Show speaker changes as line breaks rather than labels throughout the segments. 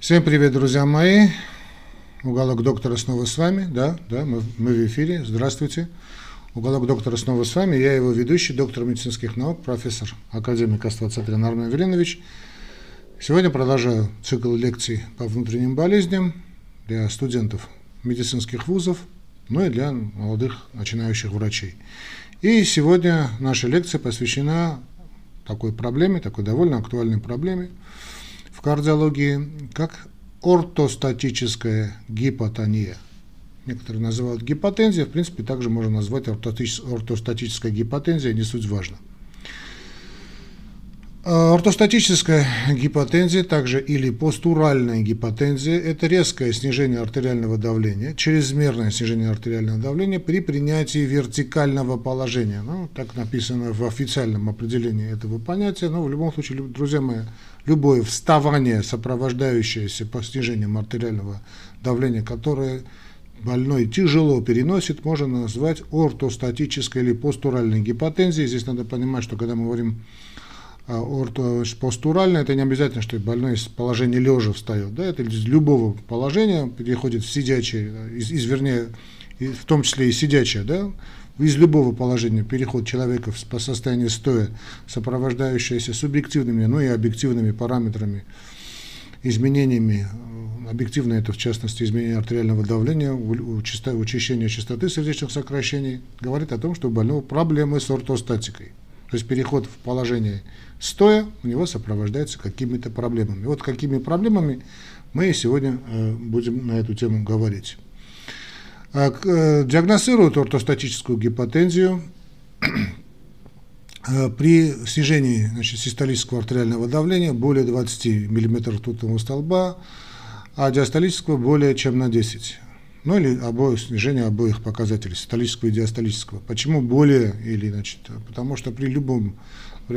Всем привет, друзья мои. Уголок доктора снова с вами. Да, да, мы, мы в эфире. Здравствуйте. Уголок доктора снова с вами. Я его ведущий, доктор медицинских наук, профессор, академик Аствацатрин Армен Велинович. Сегодня продолжаю цикл лекций по внутренним болезням для студентов медицинских вузов, ну и для молодых начинающих врачей. И сегодня наша лекция посвящена такой проблеме, такой довольно актуальной проблеме в кардиологии, как ортостатическая гипотония. Некоторые называют гипотензия, в принципе, также можно назвать ортостатическая гипотензия, не суть важно. А, ортостатическая гипотензия, также или постуральная гипотензия, это резкое снижение артериального давления, чрезмерное снижение артериального давления при принятии вертикального положения. Ну, так написано в официальном определении этого понятия, но в любом случае, друзья мои, любое вставание, сопровождающееся по снижением артериального давления, которое больной тяжело переносит, можно назвать ортостатической или постуральной гипотензией. Здесь надо понимать, что когда мы говорим а ортопостурально, это не обязательно, что больной из положения лежа встает, да, это из любого положения переходит в сидячее, из, из вернее, в том числе и сидячее, да, из любого положения переход человека по состоянию стоя, сопровождающееся субъективными, ну и объективными параметрами, изменениями, объективно это в частности изменение артериального давления, учащение частоты сердечных сокращений, говорит о том, что у больного проблемы с ортостатикой. То есть переход в положение стоя у него сопровождается какими-то проблемами. Вот какими проблемами мы сегодня э, будем на эту тему говорить. А, э, диагностируют ортостатическую гипотензию э, при снижении значит, систолического артериального давления более 20 мм ртутного столба, а диастолического более чем на 10 ну или обоих, снижение обоих показателей, систолического и диастолического. Почему более или, значит, потому что при любом,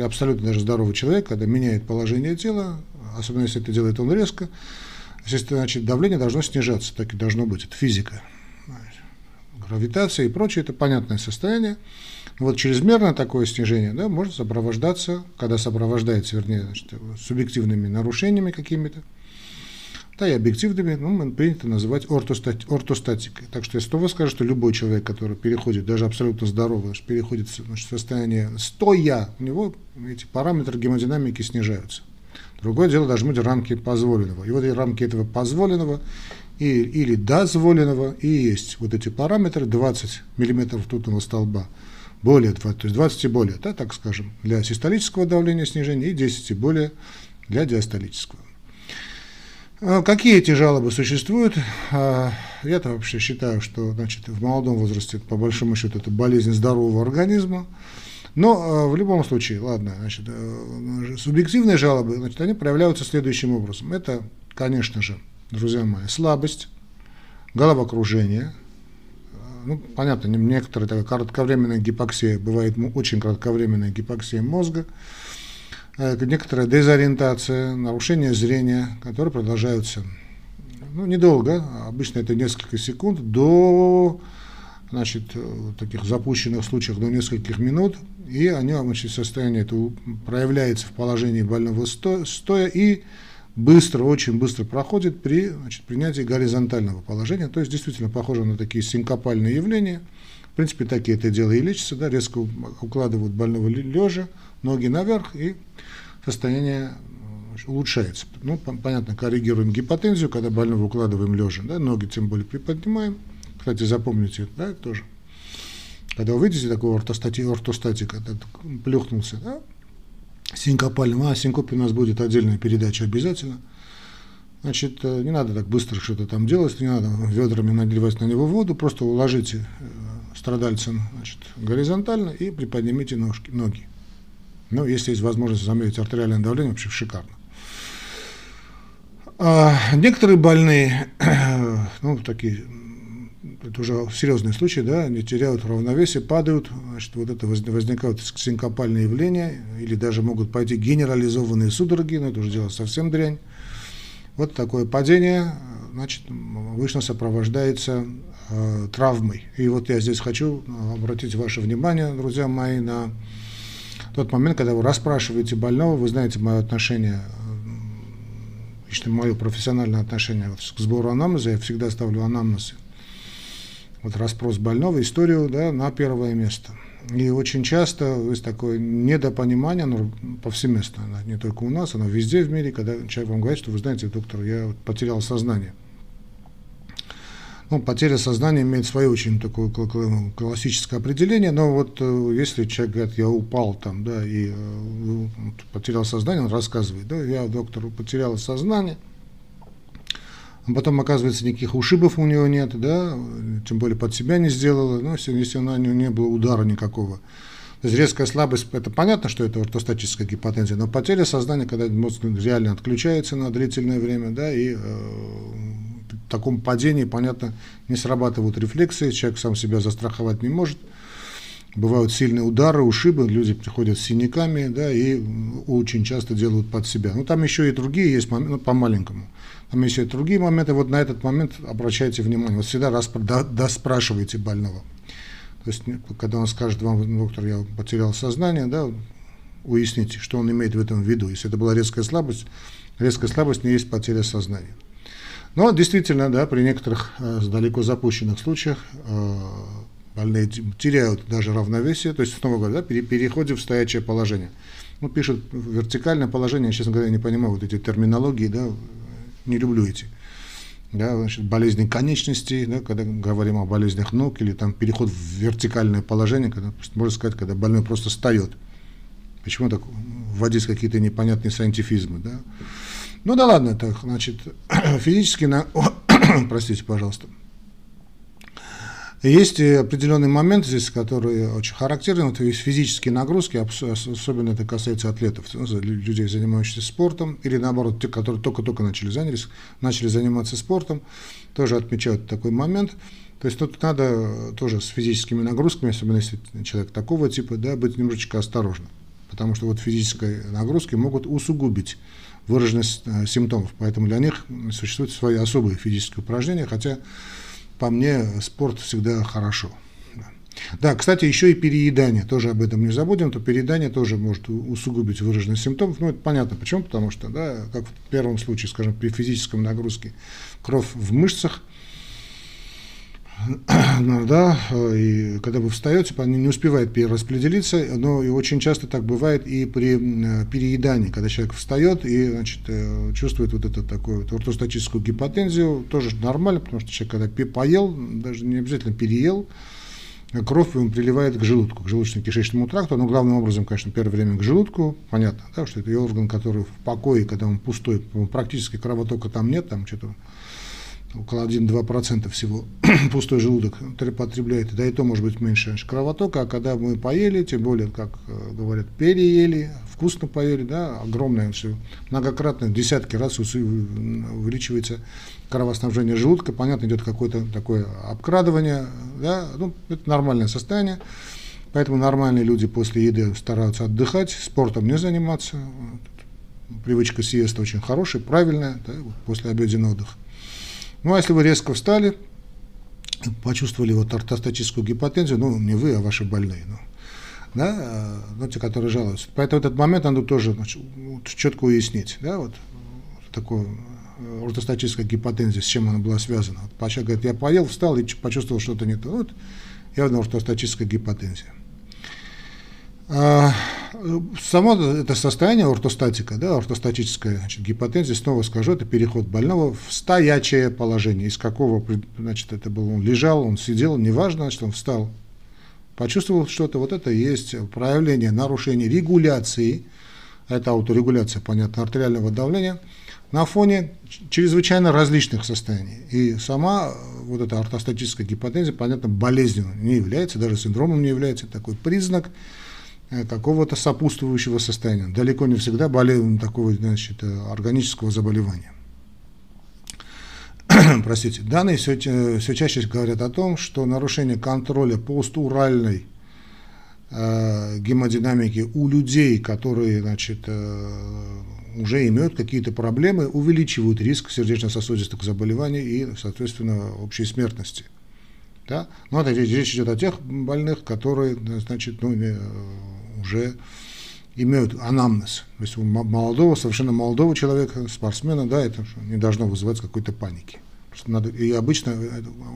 абсолютно даже здоровом человеке, когда меняет положение тела, особенно если это делает он резко, значит, давление должно снижаться, так и должно быть, это физика. Гравитация и прочее, это понятное состояние. Вот чрезмерное такое снижение да, может сопровождаться, когда сопровождается, вернее, значит, субъективными нарушениями какими-то, да, и объективными, ну, принято называть ортостати, ортостатикой. Так что я снова скажу, что любой человек, который переходит, даже абсолютно здоровый, переходит в состояние стоя, у него эти параметры гемодинамики снижаются. Другое дело должны быть рамки позволенного. И вот эти рамки этого позволенного и, или дозволенного и есть вот эти параметры 20 мм ртутного столба, более 20, то есть 20 и более, да, так скажем, для систолического давления снижения и 10 и более для диастолического. А какие эти жалобы существуют? А, я-то вообще считаю, что значит, в молодом возрасте, по большому счету, это болезнь здорового организма. Но а, в любом случае, ладно, значит, э, субъективные жалобы, значит, они проявляются следующим образом. Это, конечно же, друзья мои, слабость, головокружение, ну, понятно, некоторые такая кратковременная гипоксия, бывает очень кратковременная гипоксия мозга, Э, некоторая дезориентация, нарушение зрения, которые продолжаются ну, недолго, обычно это несколько секунд, до значит, э, таких запущенных случаев до нескольких минут, и они, значит, состояние это проявляется в положении больного стоя и быстро, очень быстро проходит при значит, принятии горизонтального положения, то есть действительно похоже на такие синкопальные явления. В принципе, такие это дело и лечится, да, резко укладывают больного лежа, ноги наверх, и состояние э, улучшается. Ну, понятно, коррегируем гипотензию, когда больного укладываем лежа, да, ноги тем более приподнимаем. Кстати, запомните, да, тоже. Когда вы видите такого ортостати, ортостатика, так, плюхнулся, да, синкопальным, а синкопе у нас будет отдельная передача обязательно. Значит, э, не надо так быстро что-то там делать, не надо ведрами наливать на него воду, просто уложите страдальца значит, горизонтально и приподнимите ножки, ноги. Ну, если есть возможность замерить артериальное давление, вообще шикарно. А некоторые больные, ну, такие, это уже серьезные случаи, да, они теряют равновесие, падают, значит, вот это возникают синкопальные явления, или даже могут пойти генерализованные судороги, но это уже дело совсем дрянь. Вот такое падение, значит, обычно сопровождается травмой. И вот я здесь хочу обратить ваше внимание, друзья мои, на тот момент, когда вы расспрашиваете больного, вы знаете мое отношение лично мое профессиональное отношение к сбору анамнеза, я всегда ставлю анамнез, вот распрос больного, историю да, на первое место. И очень часто есть такое недопонимание, оно повсеместно, не только у нас, оно везде в мире, когда человек вам говорит, что вы знаете, доктор, я потерял сознание ну, потеря сознания имеет свое очень такое классическое определение, но вот э, если человек говорит, я упал там, да, и э, потерял сознание, он рассказывает, да, я, доктор, потерял сознание, а потом, оказывается, никаких ушибов у него нет, да, тем более под себя не сделала, ну, если, если у него не было удара никакого. То есть резкая слабость, это понятно, что это ортостатическая гипотензия, но потеря сознания, когда мозг реально отключается на длительное время, да, и э, таком падении, понятно, не срабатывают рефлексы, человек сам себя застраховать не может. Бывают сильные удары, ушибы, люди приходят с синяками, да, и очень часто делают под себя. Ну, там еще и другие есть ну, по-маленькому. Там есть и другие моменты, вот на этот момент обращайте внимание, вот всегда раз, да, да спрашивайте больного. То есть, когда он скажет вам, доктор, я потерял сознание, да, уясните, что он имеет в этом в виду. Если это была резкая слабость, резкая слабость не есть потеря сознания. Но действительно, да, при некоторых э, далеко запущенных случаях э, больные теряют даже равновесие, то есть, снова говоря, да, переходим в стоячее положение. Ну, пишут вертикальное положение, честно говоря, не понимаю вот эти терминологии, да, не люблю эти. Да, значит, болезни конечностей, да, когда говорим о болезнях ног, или там переход в вертикальное положение, когда, можно сказать, когда больной просто встает. Почему так вводить какие-то непонятные сcientifизмы, да? Ну да ладно, так, значит, физически на... Простите, пожалуйста. Есть определенный момент здесь, который очень характерен, то есть физические нагрузки, особенно это касается атлетов, ну, людей, занимающихся спортом, или наоборот, те, которые только-только начали, занялись, начали заниматься спортом, тоже отмечают такой момент. То есть тут надо тоже с физическими нагрузками, особенно если человек такого типа, да, быть немножечко осторожным, потому что вот физические нагрузки могут усугубить выраженность э, симптомов. Поэтому для них существуют свои особые физические упражнения, хотя по мне спорт всегда хорошо. Да, кстати, еще и переедание, тоже об этом не забудем, то переедание тоже может усугубить выраженность симптомов. Ну, это понятно, почему, потому что, да, как в первом случае, скажем, при физическом нагрузке, кровь в мышцах – да, и когда вы встаете, они не успевают перераспределиться, но и очень часто так бывает и при э, переедании, когда человек встает и значит, э, чувствует вот эту такую ортостатическую гипотензию, тоже нормально, потому что человек, когда поел, даже не обязательно переел, кровь ему приливает к желудку, к желудочно-кишечному тракту, но главным образом, конечно, первое время к желудку, понятно, да, что это орган, который в покое, когда он пустой, практически кровотока там нет, там что-то около 1-2% всего пустой желудок потребляет, да и то может быть меньше. Кровотока, а когда мы поели, тем более, как э, говорят, переели, вкусно поели, да, огромное все, многократно, десятки раз увеличивается кровоснабжение желудка, понятно, идет какое-то такое обкрадывание, да, ну, это нормальное состояние, поэтому нормальные люди после еды стараются отдыхать, спортом не заниматься, привычка сиеста очень хорошая, правильная, да, после обеденного отдыха. Ну, а если вы резко встали, почувствовали вот ортостатическую гипотензию, ну, не вы, а ваши больные, ну, да, а, ну, те, которые жалуются. Поэтому этот момент надо тоже значит, четко уяснить, да, вот, такое э, ортостатическая гипотензия, с чем она была связана. Вот человек говорит, я поел, встал и почувствовал что-то не то. Вот явно ортостатическая гипотензия. А, само это состояние ортостатика, да, ортостатическая значит, гипотензия, снова скажу, это переход больного в стоячее положение. Из какого, значит, это был, он лежал, он сидел, неважно, значит, он встал, почувствовал что-то, вот это есть проявление нарушения регуляции, это ауторегуляция, понятно, артериального давления, на фоне чрезвычайно различных состояний. И сама вот эта ортостатическая гипотензия, понятно, болезненной не является, даже синдромом не является, такой признак, Э, какого-то сопутствующего состояния. Далеко не всегда болезнь такого значит, э, органического заболевания. Простите, данные все, все чаще говорят о том, что нарушение контроля постуральной э, гемодинамики у людей, которые значит, э, уже имеют какие-то проблемы, увеличивают риск сердечно-сосудистых заболеваний и, соответственно, общей смертности. Да? Но это речь идет о тех больных, которые значит, ну, уже имеют анамнез. То есть у молодого, совершенно молодого человека, спортсмена, да, это не должно вызывать какой-то паники. Надо, и обычно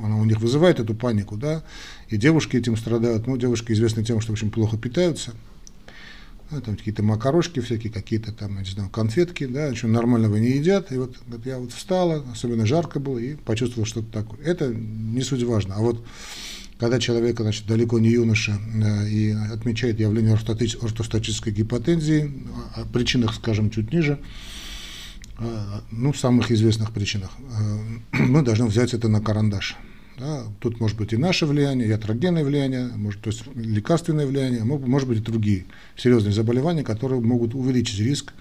она у них вызывает эту панику, да, и девушки этим страдают. Ну, девушки известны тем, что очень плохо питаются. Да, там какие-то макарошки всякие, какие-то там, я не знаю, конфетки, да, ничего нормального не едят. И вот, вот я вот встала, особенно жарко было, и почувствовал что-то такое. Это не суть важно. А вот когда человек, значит, далеко не юноша э, и отмечает явление ортостатической гипотензии, о причинах, скажем, чуть ниже, э, ну, самых известных причинах, э, мы должны взять это на карандаш. Да? Тут может быть и наше влияние, и атрогенное влияние, может, то есть лекарственное влияние, может быть и другие серьезные заболевания, которые могут увеличить риск,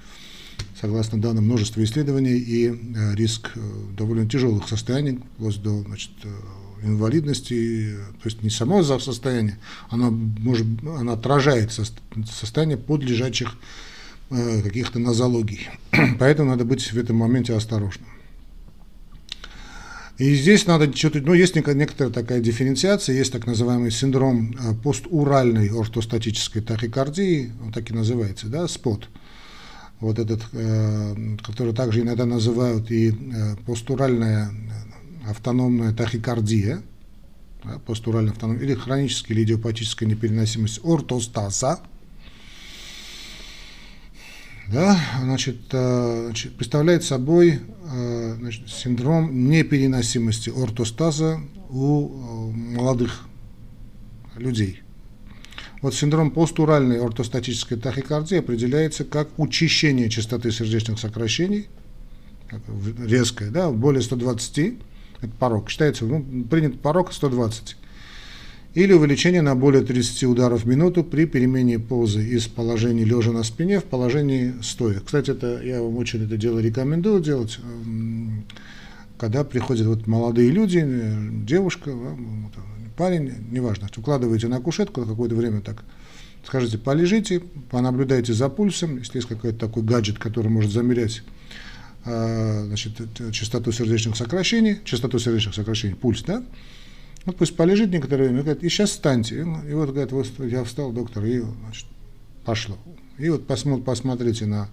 согласно данным множества исследований, и риск довольно тяжелых состояний, вплоть до значит, инвалидности, то есть не само состояние, оно, может, оно отражает состояние подлежащих э, каких-то нозологий. Поэтому надо быть в этом моменте осторожным. И здесь надо что-то, ну, есть некоторая такая дифференциация, есть так называемый синдром э, постуральной ортостатической тахикардии, он так и называется, да, СПОТ. Вот этот, э, который также иногда называют и постуральная автономная тахикардия, да, постуральная автономия, или хроническая или идиопатическая непереносимость ортостаза, да, значит, э, значит, представляет собой э, значит, синдром непереносимости ортостаза у э, молодых людей. Вот синдром постуральной ортостатической тахикардии определяется как учащение частоты сердечных сокращений, резкое, да, более 120 это порог, считается, ну, принят порог 120. Или увеличение на более 30 ударов в минуту при перемене позы из положения лежа на спине в положении стоя. Кстати, это я вам очень это дело рекомендую делать, эм, когда приходят вот молодые люди, э, девушка, парень, неважно, укладываете на кушетку какое-то время так, скажите, полежите, понаблюдайте за пульсом, если есть какой-то такой гаджет, который может замерять значит, частоту сердечных сокращений, частоту сердечных сокращений, пульс, да, вот пусть полежит некоторое время, говорит, и сейчас встаньте. И вот, говорит, вот я встал, доктор, и значит, пошло. И вот посмотр, посмотрите на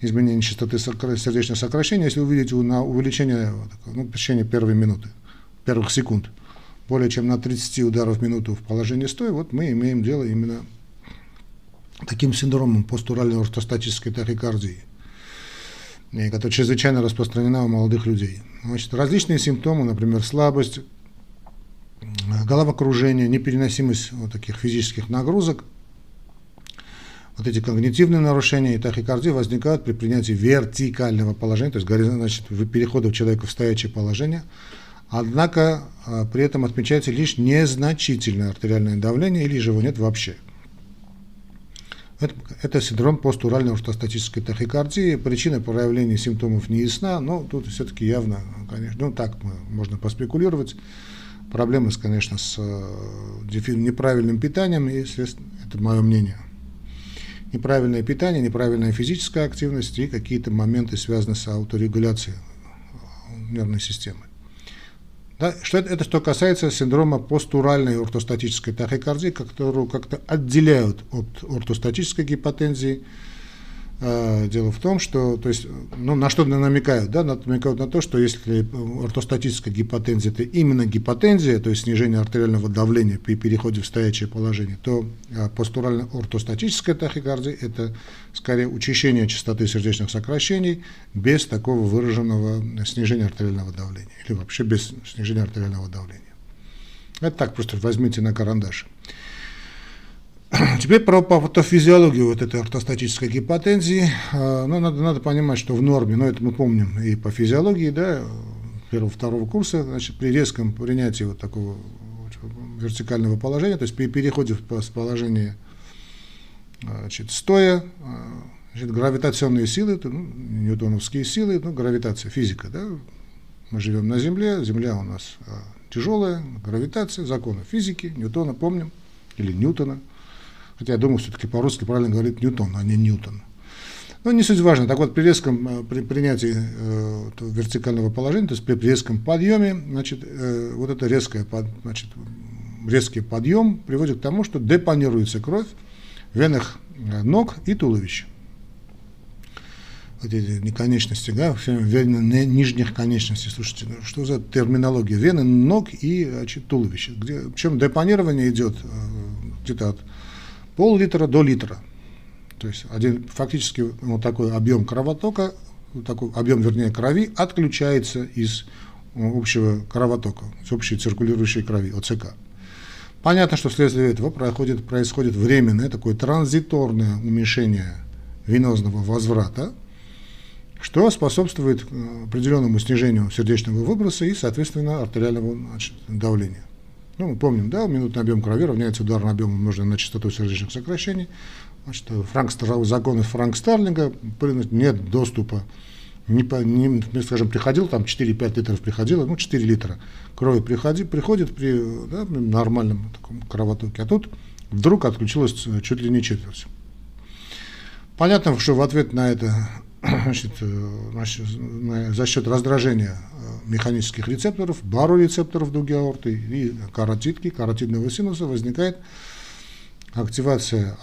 изменение частоты сердечных сокращений, если увидите на увеличение ну, в течение первой минуты, первых секунд, более чем на 30 ударов в минуту в положении стоя, вот мы имеем дело именно таким синдромом постуральной ортостатической тахикардии которая чрезвычайно распространена у молодых людей. Значит, различные симптомы, например, слабость, головокружение, непереносимость вот таких физических нагрузок, вот эти когнитивные нарушения и тахикардия возникают при принятии вертикального положения, то есть значит, перехода человека в стоячее положение, однако а, при этом отмечается лишь незначительное артериальное давление или же его нет вообще. Это, это синдром постуральной ортостатической тахикардии. Причина проявления симптомов не ясна, но тут все-таки явно, конечно, ну так можно поспекулировать. Проблемы, конечно, с э, неправильным питанием, если это мое мнение. Неправильное питание, неправильная физическая активность и какие-то моменты, связанные с ауторегуляцией нервной системы. Да, что это, это что касается синдрома постуральной ортостатической тахикардии, которую как-то отделяют от ортостатической гипотензии. А, дело в том, что, то есть, ну, на что намекают, да, намекают на то, что если ортостатическая гипотензия это именно гипотензия, то есть снижение артериального давления при переходе в стоячее положение, то а, постурально-ортостатическая тахикардия это скорее учащение частоты сердечных сокращений без такого выраженного снижения артериального давления или вообще без снижения артериального давления. Это так просто возьмите на карандаш. Теперь про патофизиологию вот этой ортостатической гипотензии. А, ну, надо, надо понимать, что в норме, но это мы помним и по физиологии, да, первого, второго курса, значит, при резком принятии вот такого вертикального положения, то есть при переходе с положения значит, стоя, а, значит, гравитационные силы, ну, ньютоновские силы, ну, гравитация, физика, да, мы живем на Земле, Земля у нас а, тяжелая, гравитация, законы физики, Ньютона помним, или Ньютона – Хотя я думаю, все-таки по-русски правильно говорит Ньютон, а не Ньютон. Но не суть важно. Так вот, при резком э, при принятии э, вертикального положения, то есть при резком подъеме, значит, э, вот это резкое, значит, резкий подъем приводит к тому, что депонируется кровь в венах ног и туловища. Вот эти конечности, да, вены нижних конечностей. Слушайте, ну, что за терминология? Вены ног и значит, туловища. Где, причем депонирование идет э, где-то от пол-литра до литра. То есть один, фактически вот такой объем кровотока, вот такой объем, вернее, крови отключается из общего кровотока, с общей циркулирующей крови, ОЦК. Понятно, что вследствие этого происходит, происходит временное, такое транзиторное уменьшение венозного возврата, что способствует э, определенному снижению сердечного выброса и, соответственно, артериального значит, давления. Ну, мы помним, да, минутный объем крови равняется ударному объему умноженному на частоту сердечных сокращений. Значит, Франк, законы Франк Старлинга, нет доступа не, не, скажем, приходил, там 4-5 литров приходило, ну, 4 литра крови приходи, приходит при да, нормальном таком кровотоке, а тут вдруг отключилось чуть ли не четверть. Понятно, что в ответ на это значит, значит, за счет раздражения э, механических рецепторов, барорецепторов дуги аорты и каротидки, каротидного синуса возникает активация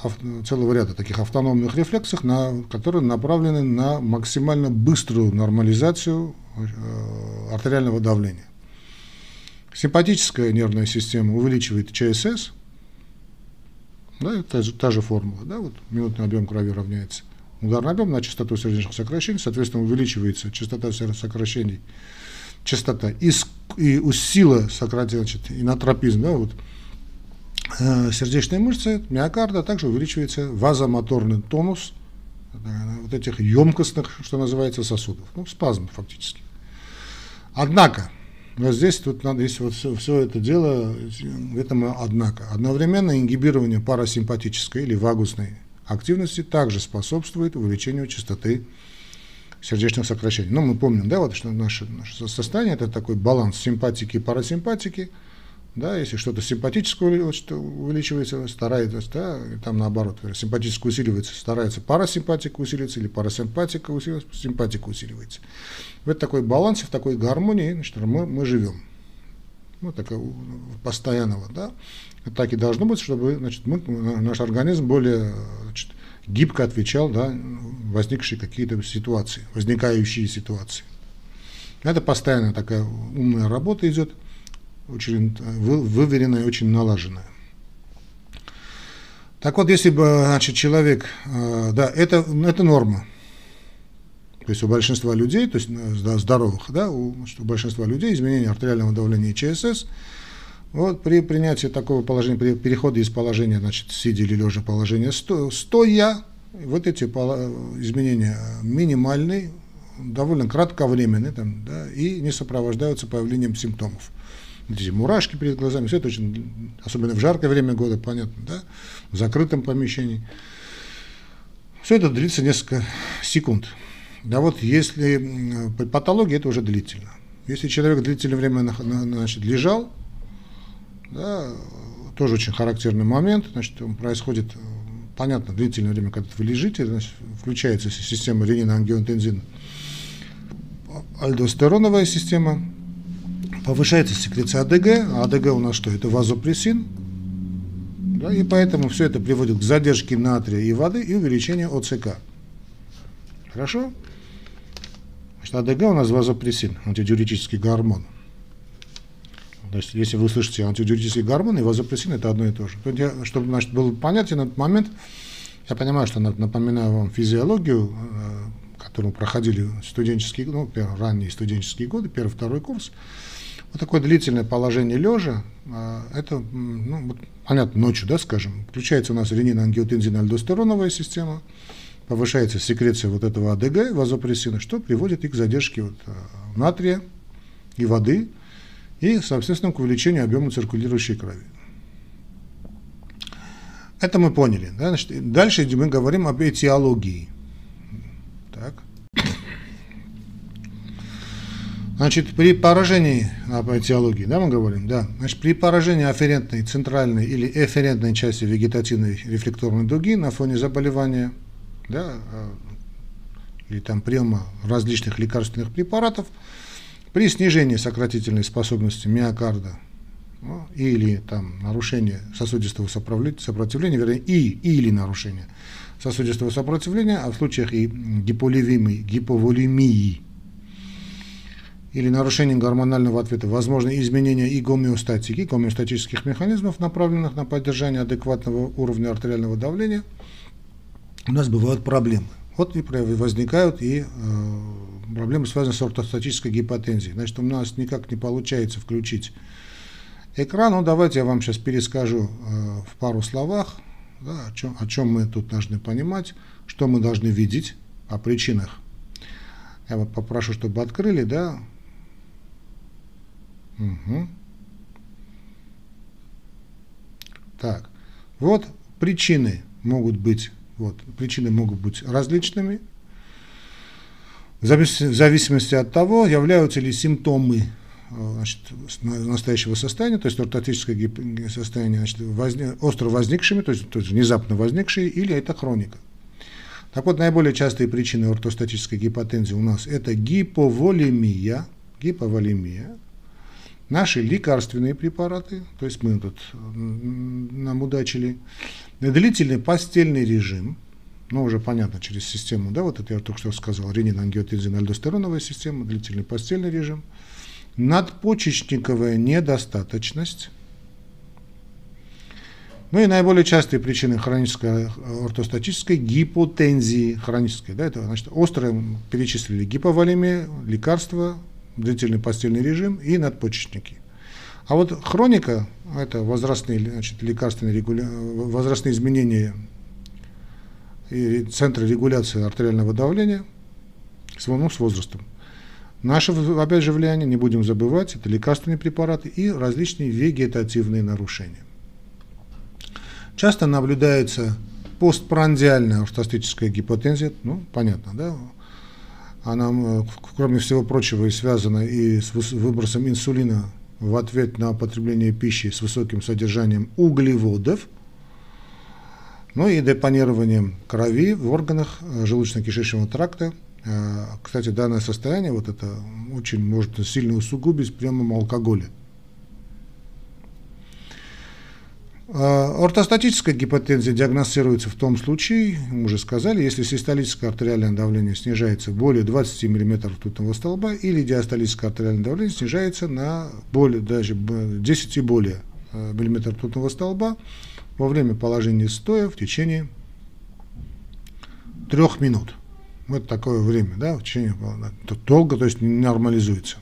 целого ряда таких автономных рефлексов, на, которые направлены на максимально быструю нормализацию э, артериального давления. Симпатическая нервная система увеличивает ЧСС, да, это та же формула, да, вот минутный объем крови равняется ударный объем на частоту сердечных сокращений, соответственно, увеличивается частота сокращений, частота и, и сила сократила, значит, инотропизм, да, вот, Э, сердечной мышцы, миокарда, также увеличивается вазомоторный тонус э, вот этих емкостных, что называется, сосудов. Ну, спазм фактически. Однако, вот здесь тут надо, если вот все, все это дело, в этом однако, одновременно ингибирование парасимпатической или вагусной активности также способствует увеличению частоты сердечных сокращений. Ну, мы помним, да, вот что наше, наше состояние это такой баланс симпатики и парасимпатики – да, если что-то симпатическое увеличивается, старается, да, там наоборот, симпатическое усиливается, старается парасимпатика усиливается или парасимпатика усиливается, симпатика усиливается. В этом такой балансе, в такой гармонии значит, мы, мы живем. Ну, такого постоянного, да. Так и должно быть, чтобы значит, мы, наш организм более значит, гибко отвечал да, возникшие какие-то ситуации, возникающие ситуации. Это постоянная такая умная работа идет очень выверенная, очень налаженная. Так вот, если бы значит, человек, э, да, это, это норма. То есть у большинства людей, то есть да, здоровых, да, у, у большинства людей изменение артериального давления ЧСС, вот при принятии такого положения, при переходе из положения, значит, сидя или лежа положения сто, стоя, вот эти изменения минимальные, довольно кратковременные, там, да, и не сопровождаются появлением симптомов эти мурашки перед глазами, все это очень, особенно в жаркое время года, понятно, да, в закрытом помещении. Все это длится несколько секунд. Да вот если патология, это уже длительно. Если человек длительное время значит, лежал, да, тоже очень характерный момент, значит, происходит, понятно, длительное время, когда вы лежите, значит, включается система ренина-ангиотензина, альдостероновая система, повышается секреция АДГ, а АДГ у нас что? Это вазопрессин, да, и поэтому все это приводит к задержке натрия и воды и увеличению ОЦК. Хорошо? Значит, АДГ у нас вазопрессин, антидиуретический гормон. То если вы слышите антидиуретический гормон и вазопрессин, это одно и то же. Чтобы значит, был понятен этот момент, я понимаю, что напоминаю вам физиологию, э, которую проходили студенческие, ну, ранние студенческие годы, первый, второй курс. Вот такое длительное положение лежа, а, это, ну, понятно, ночью, да, скажем, включается у нас ренин-ангиотензин-альдостероновая система, повышается секреция вот этого АДГ, вазопрессина, что приводит и к задержке вот, а, натрия и воды, и, соответственно, к увеличению объема циркулирующей крови. Это мы поняли. Да? Значит, дальше мы говорим об этиологии. Так. Значит, при поражении, об этиологии, да, мы говорим, да, значит, при поражении афферентной, центральной или эфферентной части вегетативной рефлекторной дуги на фоне заболевания, да, а, или там приема различных лекарственных препаратов, при снижении сократительной способности миокарда ну, или там нарушение сосудистого сопротивления, вернее, и или нарушение сосудистого сопротивления, а в случаях и гиполивимии, гиповолемии или нарушение гормонального ответа, возможно изменение и гомеостатики, гомеостатических механизмов, направленных на поддержание адекватного уровня артериального давления, у нас бывают проблемы. Вот и возникают и э, проблемы, связанные с ортостатической гипотензией. Значит, у нас никак не получается включить экран. Ну, давайте я вам сейчас перескажу э, в пару словах, да, о, чем, о чем мы тут должны понимать, что мы должны видеть, о причинах. Я вот попрошу, чтобы открыли, да. Угу. Так, вот причины могут быть, вот, причины могут быть различными, в зависимости от того, являются ли симптомы значит, настоящего состояния, то есть ортотическое состояние значит, возник, остро возникшими, то есть, то есть внезапно возникшие, или это хроника. Так вот, наиболее частые причины ортостатической гипотензии у нас это гиповолемия, гиповолемия, наши лекарственные препараты, то есть мы тут нам удачили, длительный постельный режим, ну, уже понятно, через систему, да, вот это я только что сказал, ренин-ангиотензин-альдостероновая система, длительный постельный режим – надпочечниковая недостаточность. Ну и наиболее частые причины хронической ортостатической гипотензии, хронической, да, это значит острое перечислили гиповолемия, лекарства, длительный постельный режим и надпочечники. А вот хроника, это возрастные, значит, лекарственные регуля... возрастные изменения и центры регуляции артериального давления с, ну, с возрастом. Наше, опять же, влияние, не будем забывать, это лекарственные препараты и различные вегетативные нарушения. Часто наблюдается постпрандиальная ортостатическая гипотензия, ну, понятно, да, она, кроме всего прочего, и связана и с выбросом инсулина в ответ на потребление пищи с высоким содержанием углеводов, ну и депонированием крови в органах э, желудочно-кишечного тракта Э, кстати, данное состояние, вот это очень может сильно усугубить приемом алкоголя. Э, ортостатическая гипотензия диагностируется в том случае, мы уже сказали, если систолическое артериальное давление снижается более 20 мм ртутного столба или диастолическое артериальное давление снижается на более, даже 10 и более э, мм ртутного столба во время положения стоя в течение трех минут вот такое время, да, в течение долго, то есть не нормализуется.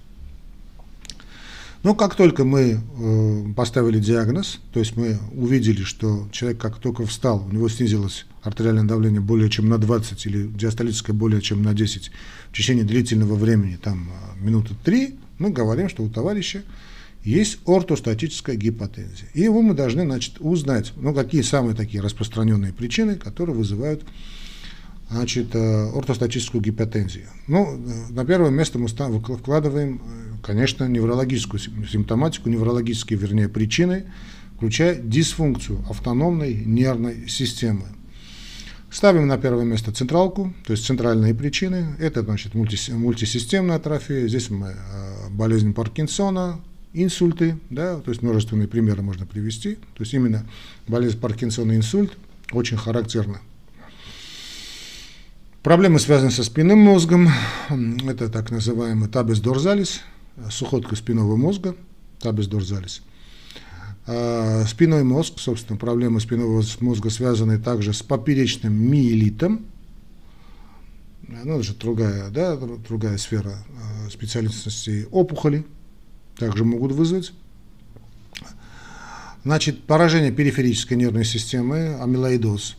Но как только мы э, поставили диагноз, то есть мы увидели, что человек как только встал, у него снизилось артериальное давление более чем на 20 или диастолическое более чем на 10 в течение длительного времени, там э, минуты 3, мы говорим, что у товарища есть ортостатическая гипотензия. И его мы должны значит, узнать, ну, какие самые такие распространенные причины, которые вызывают значит, э, ортостатическую гипотензию. Ну, на первое место мы вкладываем, э, конечно, неврологическую симптоматику, неврологические, вернее, причины, включая дисфункцию автономной нервной системы. Ставим на первое место централку, то есть центральные причины. Это, значит, мультисистемная атрофия. Здесь мы э, болезнь Паркинсона, инсульты, да, то есть множественные примеры можно привести. То есть именно болезнь Паркинсона и инсульт очень характерны Проблемы связаны со спинным мозгом. Это так называемый табис дорзалис, сухотка спинного мозга, табис дорзалис. А, спиной мозг, собственно, проблемы спинного мозга связаны также с поперечным миелитом. Ну, это же другая, да, другая сфера а, специальности опухоли, также могут вызвать. Значит, поражение периферической нервной системы, амилоидоз –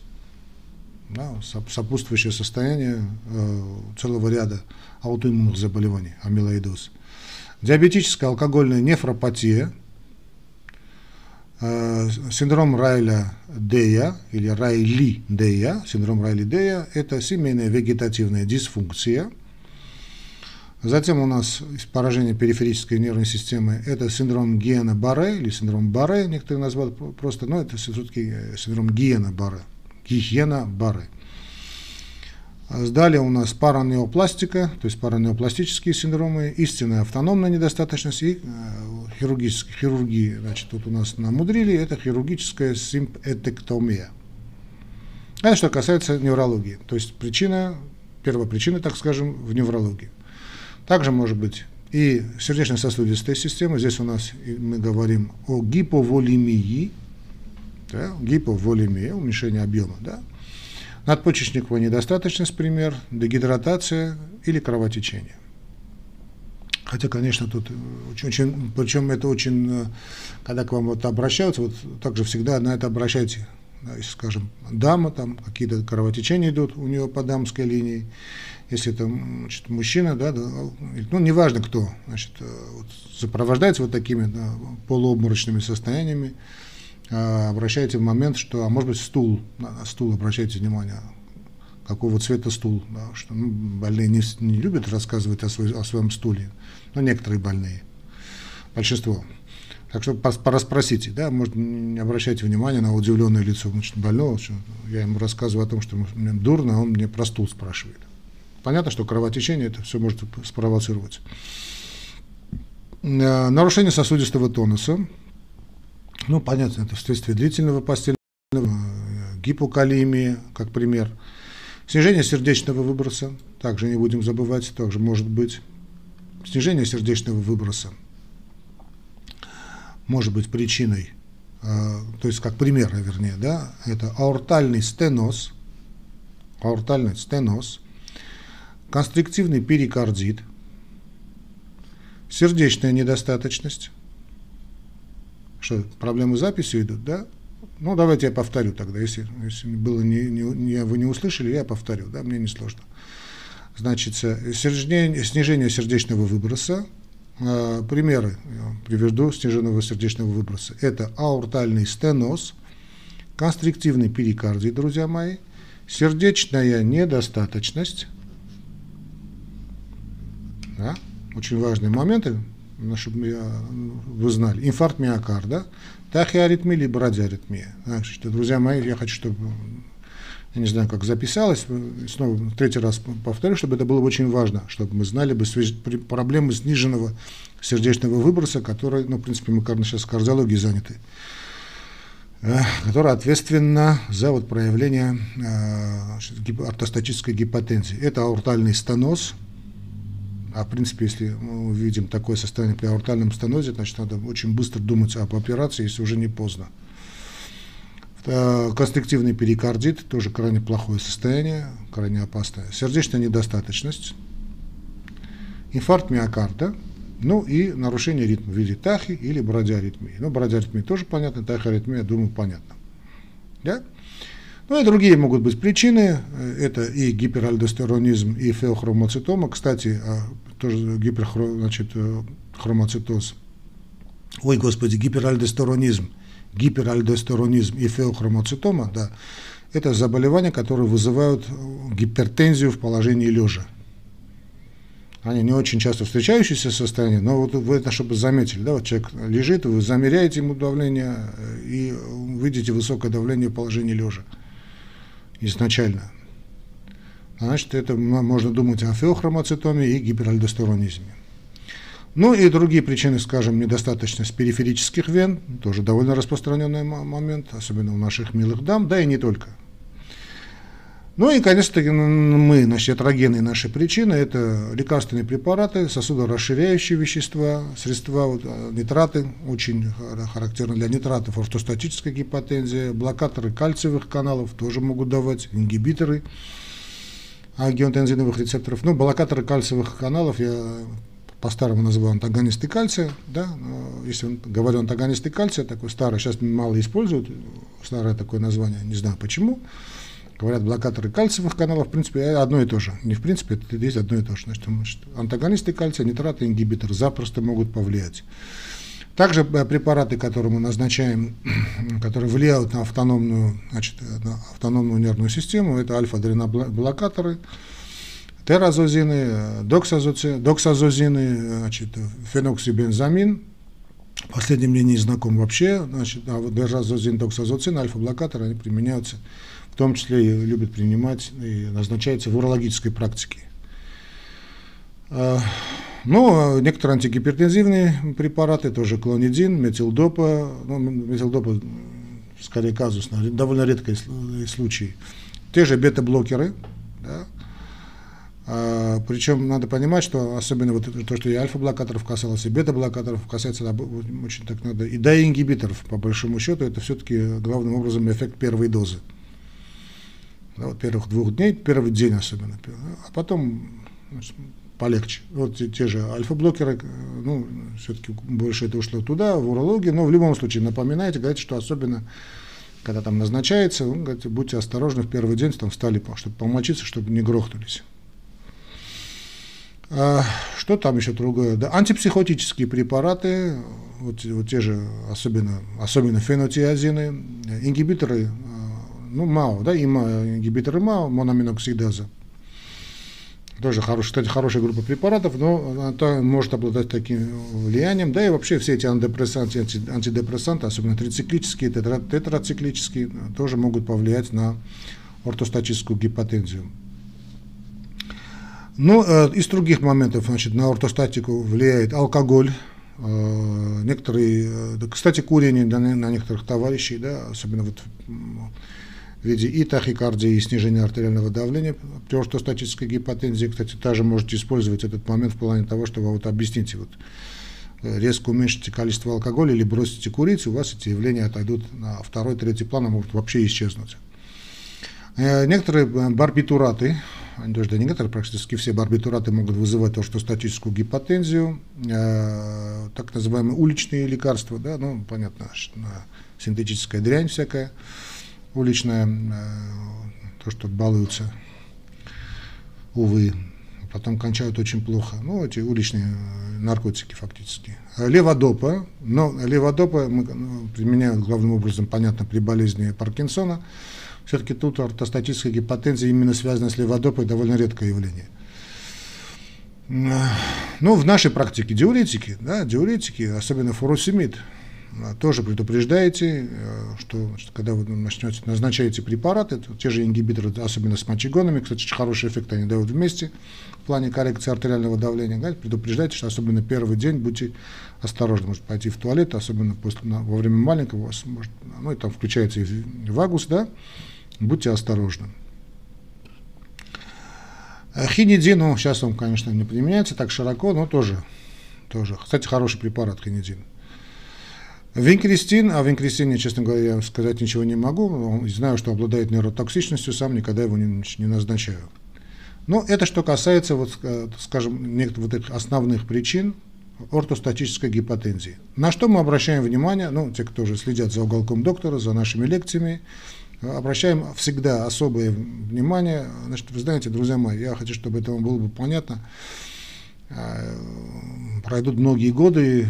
да, сопутствующее состояние э, целого ряда аутоиммунных заболеваний, амилоидоз. Диабетическая алкогольная нефропатия, э, синдром Райля-Дея или Райли-Дея, синдром Райли-Дея – это семейная вегетативная дисфункция. Затем у нас поражение периферической нервной системы – это синдром Гиена-Барре или синдром Барре, некоторые называют просто, но это все-таки синдром Гиена-Барре гигиена бары. Далее у нас паранеопластика, то есть паранеопластические синдромы, истинная автономная недостаточность и э, хирургической хирургии, значит, тут у нас намудрили, это хирургическая симпэтектомия. Это что касается неврологии. То есть причина, первая причина, так скажем, в неврологии. Также может быть и сердечно-сосудистая система. Здесь у нас мы говорим о гиповолемии, да, гиповолемия, уменьшение объема, да, надпочечниковая недостаточность, пример, дегидратация или кровотечение. Хотя, конечно, тут очень, очень, причем это очень, когда к вам вот обращаются, вот также всегда на это обращайте, да, если, скажем, дама, там какие-то кровотечения идут у нее по дамской линии, если это значит, мужчина, да, да, ну, неважно кто, значит, вот, сопровождается вот такими да, полуобморочными состояниями, обращайте в момент, что, а может быть, стул, стул обращайте внимание, какого цвета стул, да, что ну, больные не, не любят рассказывать о, свой, о своем стуле, но некоторые больные, большинство. Так что пораспросите, да, может, не обращайте внимания на удивленное лицо значит, больного, что я ему рассказываю о том, что мне дурно, а он мне про стул спрашивает. Понятно, что кровотечение это все может спровоцировать. Э, нарушение сосудистого тонуса. Ну, понятно, это вследствие длительного постельного, э, гипокалемии, как пример. Снижение сердечного выброса, также не будем забывать, также может быть. Снижение сердечного выброса может быть причиной, э, то есть как пример, вернее, да, это аортальный стеноз, аортальный стеноз, констриктивный перикардит, сердечная недостаточность, что проблемы с записью идут, да? Ну, давайте я повторю тогда, если, если было не, не, не, вы не услышали, я повторю, да, мне не сложно. Значит, снижение, снижение сердечного выброса, э, примеры я приведу сниженного сердечного выброса. Это аортальный стеноз, констриктивный перикардий, друзья мои, сердечная недостаточность, да, очень важные моменты, чтобы вы знали, инфаркт миокарда, тахиаритмия либо радиаритмия. Значит, друзья мои, я хочу, чтобы, я не знаю, как записалось, снова третий раз повторю, чтобы это было очень важно, чтобы мы знали бы проблемы сниженного сердечного выброса, которые, ну, в принципе, мы сейчас кардиологией заняты, э, которая ответственна за вот проявление э, ортостатической гипотензии. Это аортальный стеноз, а в принципе, если мы увидим такое состояние при аортальном стенозе, значит, надо очень быстро думать об операции, если уже не поздно. Э, констриктивный перикардит, тоже крайне плохое состояние, крайне опасное. Сердечная недостаточность, инфаркт миокарда, ну и нарушение ритма в виде тахи или брадиаритмии. Ну, брадиаритмия тоже понятно, тахиаритмия, думаю, понятно. Да? Ну и другие могут быть причины. Это и гиперальдостеронизм, и феохромоцитома. Кстати, а, тоже гиперхро, э. Ой, господи, гиперальдостеронизм, гиперальдостеронизм и феохромоцитома, да, это заболевания, которые вызывают гипертензию в положении лежа. Они не очень часто встречающиеся состояния, но вот вы это чтобы заметили, да, вот человек лежит, вы замеряете ему давление э, и видите высокое давление в положении лежа изначально. Значит, это можно думать о феохромоцитоме и гиперальдостеронизме. Ну и другие причины, скажем, недостаточность периферических вен, тоже довольно распространенный момент, особенно у наших милых дам, да и не только. Ну и, конечно, мы, значит, атерогенные наши причины, это лекарственные препараты, сосудорасширяющие вещества, средства, вот, а, нитраты, очень характерны для нитратов, ортостатическая гипотензия, блокаторы кальциевых каналов тоже могут давать, ингибиторы агиотензиновых рецепторов. Ну, блокаторы кальциевых каналов я по-старому называю антагонисты кальция, да, если говорю антагонисты кальция, такой старый, сейчас мало используют, старое такое название, не знаю почему, говорят блокаторы кальциевых каналов, в принципе, одно и то же. Не в принципе, это есть одно и то же. Значит, антагонисты кальция, нитраты, ингибиторы запросто могут повлиять. Также э, препараты, которые мы назначаем, которые влияют на автономную, значит, на автономную нервную систему, это альфа-адреноблокаторы, теразозины, э, доксазозины, значит, феноксибензамин, последний мне не знаком вообще, значит, а вот дерразозин, доксазоцин, альфа-блокаторы, они применяются в том числе и любят принимать и назначаются в урологической практике. А, ну, некоторые антигипертензивные препараты, тоже клонидин, метилдопа, ну, метилдопа скорее казус, довольно редкий случай. Те же бета-блокеры, да, а, причем надо понимать, что особенно вот то, что и альфа-блокаторов касалось, и бета-блокаторов касается очень так надо, и да, и ингибиторов, по большому счету, это все-таки главным образом эффект первой дозы. Да, вот первых двух дней, первый день особенно. А потом значит, полегче. Вот те, те же альфа-блокеры, ну, все-таки больше это ушло туда, в урологию, но в любом случае напоминайте, говорите, что особенно когда там назначается, ну, говорите, будьте осторожны в первый день, там встали, чтобы помочиться, чтобы не грохнулись. А, что там еще другое? Да, антипсихотические препараты, вот, вот те же, особенно, особенно фенотиазины, ингибиторы, а, ну, МАО, да, ИМА, ингибиторы МАО, мономиноксидаза. Тоже хорош, кстати, хорошая группа препаратов, но это может обладать таким влиянием. Да и вообще все эти антидепрессанты, антидепрессанты особенно трициклические, тетра, тетрациклические, тоже могут повлиять на ортостатическую гипотензию. Ну, э, из других моментов, значит, на ортостатику влияет алкоголь, э, некоторые, э, кстати, курение на, на некоторых товарищей, да, особенно вот в виде и тахикардии, и снижения артериального давления при ортостатической гипотензии. Кстати, также можете использовать этот момент в плане того, что вы вот объясните, вот резко уменьшите количество алкоголя или бросите курить, у вас эти явления отойдут на второй, третий план, а могут вообще исчезнуть. Некоторые барбитураты, они даже некоторые, практически все барбитураты могут вызывать ортостатическую гипотензию, э, так называемые уличные лекарства, да, ну, понятно, синтетическая дрянь всякая, уличная, э, то, что балуются, увы, потом кончают очень плохо. Ну, эти уличные э, наркотики фактически. Леводопа, но леводопа ну, применяют главным образом, понятно, при болезни Паркинсона, все-таки тут ортостатическая гипотензия именно связана с леводопой довольно редкое явление. Ну, в нашей практике диуретики, да, диуретики, особенно фуросемид, тоже предупреждаете, э, что значит, когда вы начнете, назначаете препараты, то те же ингибиторы, особенно с мочегонами, кстати, очень хороший эффект они дают вместе в плане коррекции артериального давления, да, предупреждайте, что особенно первый день будьте осторожны, может пойти в туалет, особенно после, во время маленького, может, ну и там включается и вагус, да, будьте осторожны. Хинидин, ну, сейчас он, конечно, не применяется так широко, но тоже, тоже. Кстати, хороший препарат хинидин. Винкристин, о винкристине, честно говоря, я сказать ничего не могу. Знаю, что обладает нейротоксичностью, сам никогда его не, не назначаю. Но это что касается, вот, э, скажем, вот этих основных причин ортостатической гипотензии. На что мы обращаем внимание, ну, те, кто уже следят за уголком доктора, за нашими лекциями, обращаем всегда особое внимание. Значит, вы знаете, друзья мои, я хочу, чтобы это вам было бы понятно. Э, пройдут многие годы,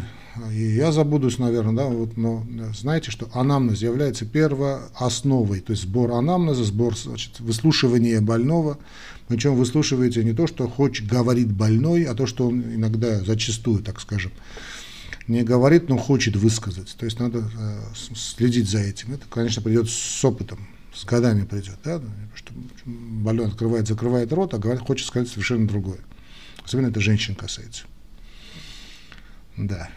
и я забудусь, наверное, да, вот, но знаете, что анамнез является первоосновой, то есть сбор анамнеза, сбор значит, выслушивания больного. Причем выслушиваете не то, что хочет говорит больной, а то, что он иногда, зачастую, так скажем, не говорит, но хочет высказать. То есть надо э, следить за этим. Это, конечно, придет с опытом, с годами придет. Да? Что больной открывает, закрывает рот, а говорит, хочет сказать совершенно другое. Особенно это женщин касается. Да.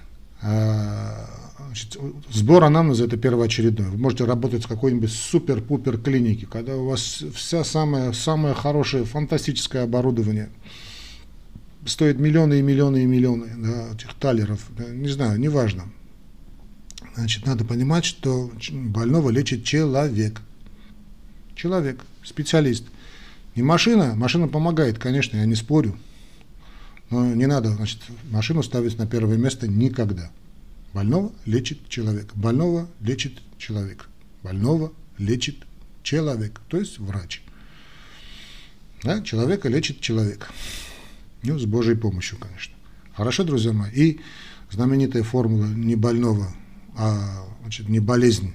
А, значит, сбор анамнеза – это первоочередной. Вы можете работать в какой-нибудь супер-пупер клинике, когда у вас вся самое, самое хорошее, фантастическое оборудование – стоит миллионы и миллионы и миллионы да, этих талеров, не знаю, неважно. Значит, надо понимать, что больного лечит человек. Человек, специалист. Не машина, машина помогает, конечно, я не спорю. Но не надо, значит, машину ставить на первое место никогда. Больного лечит человек. Больного лечит человек. Больного лечит человек, то есть врач. Да? Человека лечит человек. Ну, с Божьей помощью, конечно. Хорошо, друзья мои. И знаменитая формула не больного, а значит, не болезнь,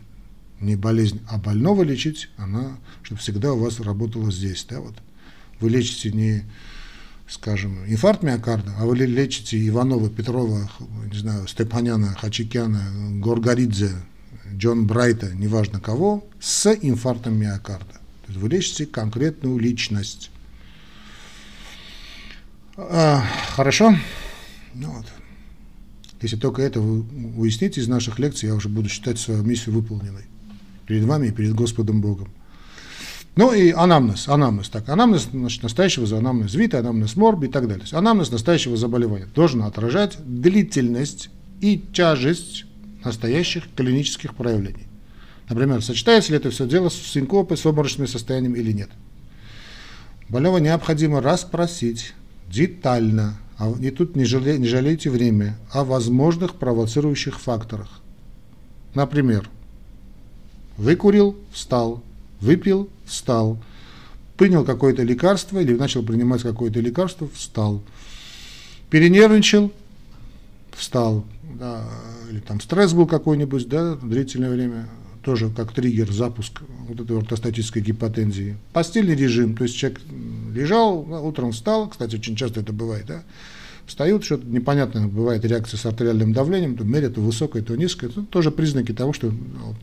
не болезнь, а больного лечить, она, чтобы всегда у вас работала здесь. Да, вот. Вы лечите не, скажем, инфаркт миокарда, а вы лечите Иванова, Петрова, не знаю, Степаняна, Хачикяна, Горгоридзе, Джон Брайта, неважно кого, с инфарктом миокарда. То есть вы лечите конкретную личность. А, хорошо. Ну, вот. Если только это вы уясните из наших лекций, я уже буду считать свою миссию выполненной перед вами и перед Господом Богом. Ну и анамнез, анамнез. Так, анамнез значит, настоящего за анамнез вита, анамнез морби и так далее. Анамнез настоящего заболевания должен отражать длительность и тяжесть настоящих клинических проявлений. Например, сочетается ли это все дело с синкопой, с обморочным состоянием или нет. Больного необходимо расспросить детально, а и тут не, жале, не жалейте время, о возможных провоцирующих факторах. Например, выкурил, встал, выпил, встал, принял какое-то лекарство или начал принимать какое-то лекарство, встал, перенервничал, встал, да, или там стресс был какой-нибудь, да, длительное время, тоже как триггер, запуск вот этой ортостатической гипотензии. Постельный режим, то есть человек лежал, утром встал, кстати, очень часто это бывает, да, встают, что-то непонятное бывает реакция с артериальным давлением, то мерят то высокое, то низкое, это тоже признаки того, что ну,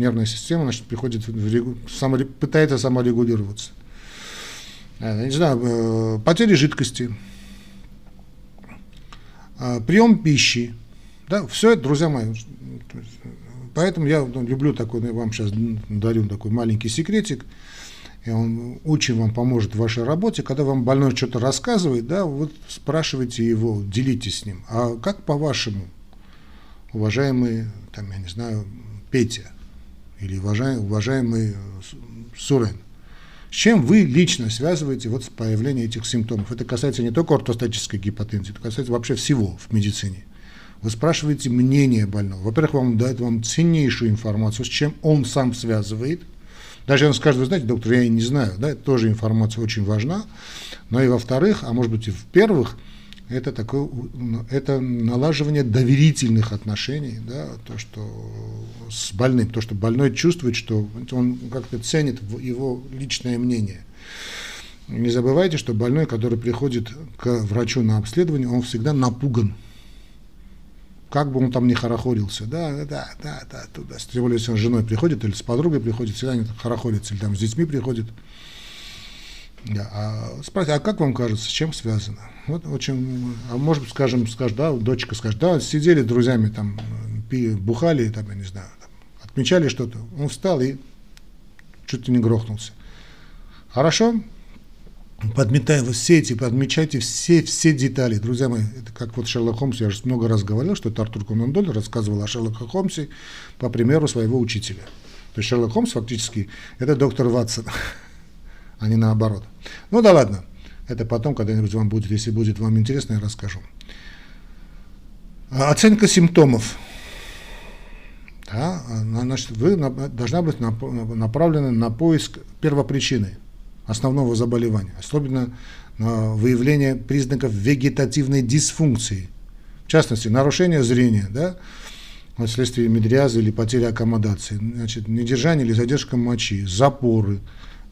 нервная система значит, приходит в регу... само... пытается саморегулироваться. Э, не знаю, э, потери жидкости, э, прием пищи, да, все это, друзья мои, поэтому я ну, люблю такой, я вам сейчас дарю такой маленький секретик, и он очень вам поможет в вашей работе, когда вам больной что-то рассказывает, да, вот спрашивайте его, делитесь с ним. А как по-вашему, уважаемый, там, я не знаю, Петя, или уважаемый, уважаемый Сурен, с чем вы лично связываете вот появление этих симптомов? Это касается не только ортостатической гипотензии, это касается вообще всего в медицине. Вы спрашиваете мнение больного. Во-первых, вам дает вам ценнейшую информацию, с чем он сам связывает. Даже он скажет, вы знаете, доктор, я и не знаю, да, это тоже информация очень важна. Но и во-вторых, а может быть и в-первых, это такое, это налаживание доверительных отношений, да, то, что с больным, то, что больной чувствует, что он как-то ценит его личное мнение. Не забывайте, что больной, который приходит к врачу на обследование, он всегда напуган. Как бы он там ни хорохорился, да, да, да, да, туда. Тем более, если он с женой приходит или с подругой приходит, всегда они хорохорятся, или там с детьми приходит. Да, а спросите, а как вам кажется, с чем связано? Вот очень, а может быть, скажем, скажет, да, дочка скажет, да, сидели друзьями там, пили, бухали, там, я не знаю, там, отмечали что-то. Он встал и чуть не грохнулся. Хорошо? Подметаем все эти, подмечайте все, все детали. Друзья мои, это как вот Шерлок Холмс, я же много раз говорил, что это Артур Конан Дойль рассказывал о Шерлоке Холмсе по примеру своего учителя. То есть Шерлок Холмс фактически это доктор Ватсон а не наоборот. Ну да ладно, это потом когда-нибудь вам будет, если будет вам интересно, я расскажу. Оценка симптомов. Да, значит, вы должна быть направлена на поиск первопричины основного заболевания, особенно на выявление признаков вегетативной дисфункции, в частности, нарушение зрения, да, вследствие медриаза или потери аккомодации, значит, недержание или задержка мочи, запоры,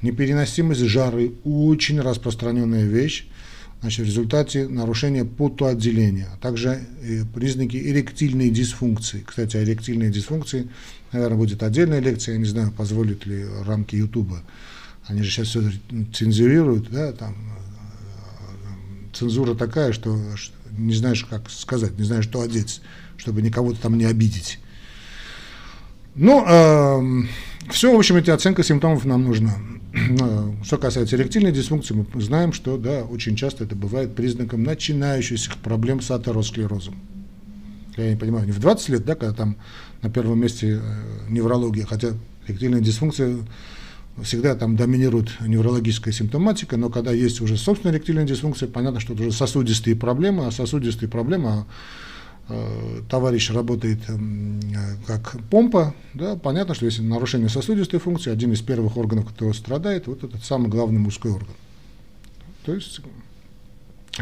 Непереносимость жары – очень распространенная вещь, значит, в результате нарушения потоотделения, а также э, признаки эректильной дисфункции. Кстати, о эректильной дисфункции, наверное, будет отдельная лекция, я не знаю, позволит ли рамки Ютуба. Они же сейчас все цензурируют, да, там э, цензура такая, что не знаешь, как сказать, не знаешь, что одеть, чтобы никого-то там не обидеть. Ну, э, все, в общем, эти оценка симптомов нам нужна. Что касается эректильной дисфункции, мы знаем, что да, очень часто это бывает признаком начинающихся проблем с атеросклерозом. Я не понимаю, не в 20 лет, да, когда там на первом месте э, неврология, хотя эректильная дисфункция всегда там доминирует неврологическая симптоматика, но когда есть уже собственная эректильная дисфункция, понятно, что это уже сосудистые проблемы, а сосудистые проблемы, Э, товарищ работает эм, э, как помпа, да, понятно, что если нарушение сосудистой функции, один из первых органов, кто страдает, вот этот самый главный мужской орган. То есть